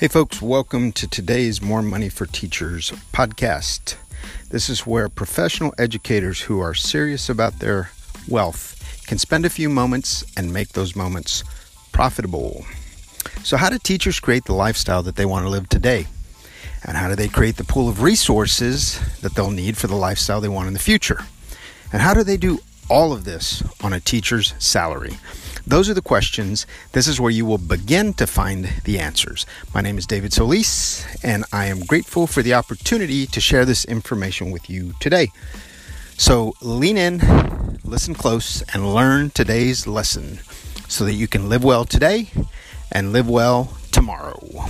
Hey, folks, welcome to today's More Money for Teachers podcast. This is where professional educators who are serious about their wealth can spend a few moments and make those moments profitable. So, how do teachers create the lifestyle that they want to live today? And how do they create the pool of resources that they'll need for the lifestyle they want in the future? And how do they do all of this on a teacher's salary? Those are the questions. This is where you will begin to find the answers. My name is David Solis, and I am grateful for the opportunity to share this information with you today. So lean in, listen close, and learn today's lesson so that you can live well today and live well tomorrow.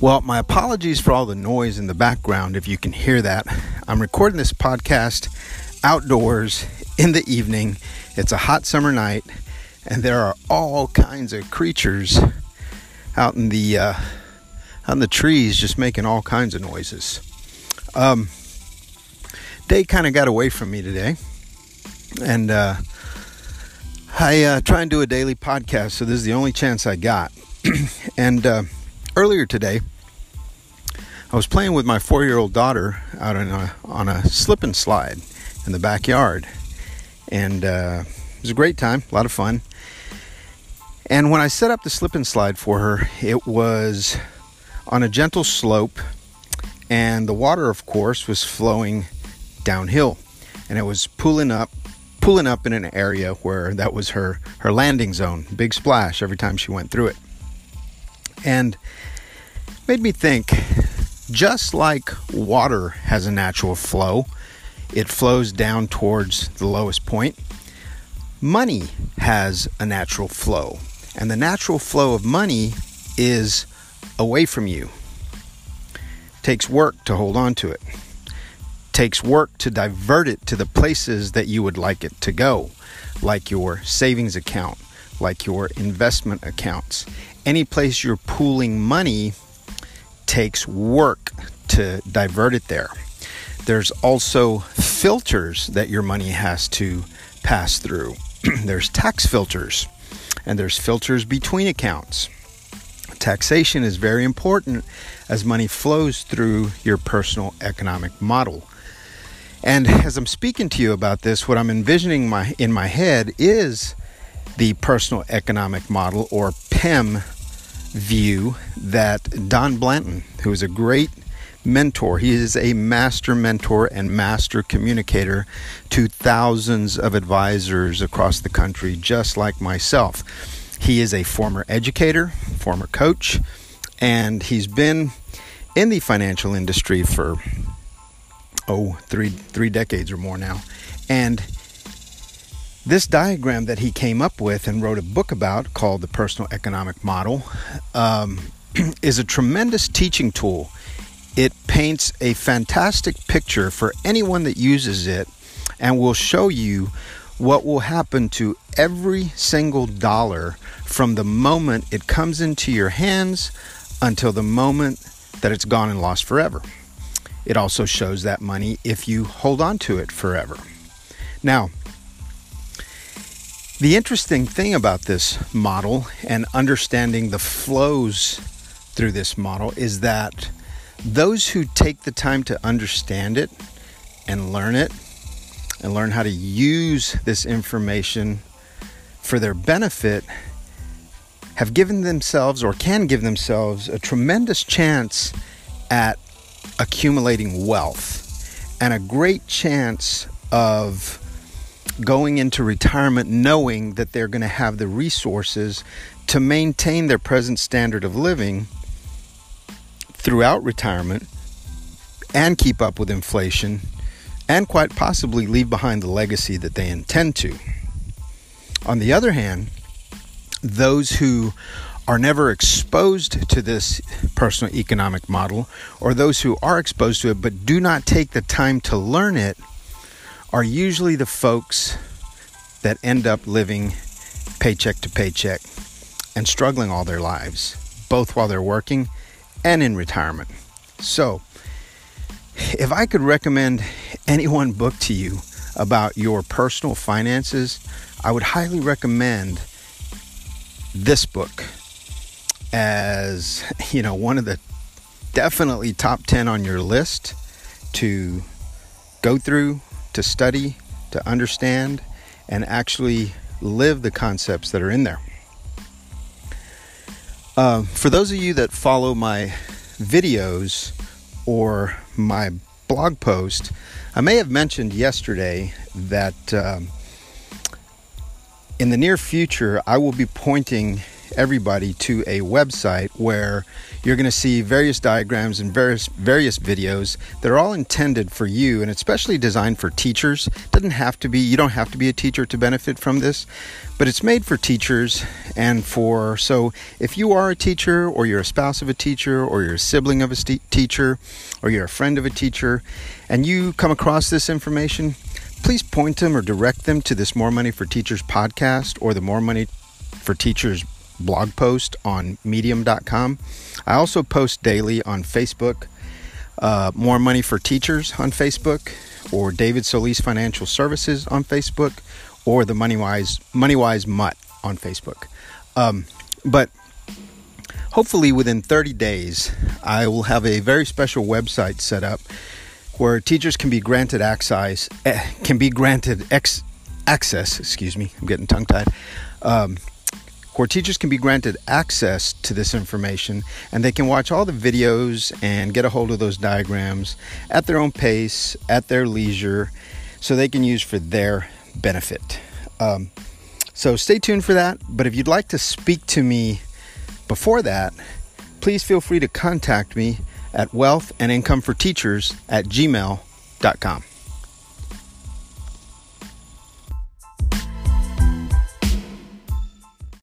Well, my apologies for all the noise in the background if you can hear that. I'm recording this podcast outdoors in the evening it's a hot summer night, and there are all kinds of creatures out in the uh, in the trees, just making all kinds of noises. Um, day kind of got away from me today, and uh, I uh, try and do a daily podcast, so this is the only chance I got. and uh, earlier today, I was playing with my four-year-old daughter out on a on a slip and slide in the backyard and uh, it was a great time, a lot of fun. And when I set up the slip and slide for her, it was on a gentle slope, and the water, of course, was flowing downhill, and it was pulling up, pulling up in an area where that was her her landing zone. Big splash every time she went through it, and made me think. Just like water has a natural flow, it flows down towards the lowest point. Money has a natural flow, and the natural flow of money is away from you. takes work to hold on to it. takes work to divert it to the places that you would like it to go, like your savings account, like your investment accounts. Any place you're pooling money takes work to divert it there. There's also filters that your money has to pass through. there's tax filters, and there's filters between accounts. Taxation is very important as money flows through your personal economic model. And as I'm speaking to you about this, what I'm envisioning my in my head is the personal economic model or PEM view that Don Blanton, who is a great mentor. He is a master mentor and master communicator to thousands of advisors across the country, just like myself. He is a former educator, former coach, and he's been in the financial industry for oh three three decades or more now. And this diagram that he came up with and wrote a book about called the Personal Economic Model um, is a tremendous teaching tool it paints a fantastic picture for anyone that uses it and will show you what will happen to every single dollar from the moment it comes into your hands until the moment that it's gone and lost forever. It also shows that money if you hold on to it forever. Now, the interesting thing about this model and understanding the flows through this model is that those who take the time to understand it and learn it and learn how to use this information for their benefit have given themselves or can give themselves a tremendous chance at accumulating wealth and a great chance of going into retirement knowing that they're going to have the resources to maintain their present standard of living throughout retirement and keep up with inflation and quite possibly leave behind the legacy that they intend to. On the other hand, those who are never exposed to this personal economic model, or those who are exposed to it but do not take the time to learn it, are usually the folks that end up living paycheck to paycheck and struggling all their lives, both while they're working and in retirement. So, if I could recommend any one book to you about your personal finances, I would highly recommend this book as, you know, one of the definitely top 10 on your list to go through, to study, to understand, and actually live the concepts that are in there. Uh, for those of you that follow my videos or my blog post, I may have mentioned yesterday that um, in the near future I will be pointing everybody to a website where you're going to see various diagrams and various various videos that are all intended for you and especially designed for teachers. Doesn't have to be you don't have to be a teacher to benefit from this, but it's made for teachers and for so if you are a teacher or you're a spouse of a teacher or you're a sibling of a st- teacher or you're a friend of a teacher and you come across this information, please point them or direct them to this More Money for Teachers podcast or the More Money for Teachers blog post on medium.com. I also post daily on Facebook, uh, More Money for Teachers on Facebook, or David Solis Financial Services on Facebook, or the MoneyWise MoneyWise Mutt on Facebook. Um, but hopefully within 30 days, I will have a very special website set up where teachers can be granted access, eh, can be granted ex, access. Excuse me, I'm getting tongue tied. Um, where teachers can be granted access to this information and they can watch all the videos and get a hold of those diagrams at their own pace, at their leisure, so they can use for their benefit. Um, so stay tuned for that. But if you'd like to speak to me before that, please feel free to contact me at wealth and income for teachers at gmail.com.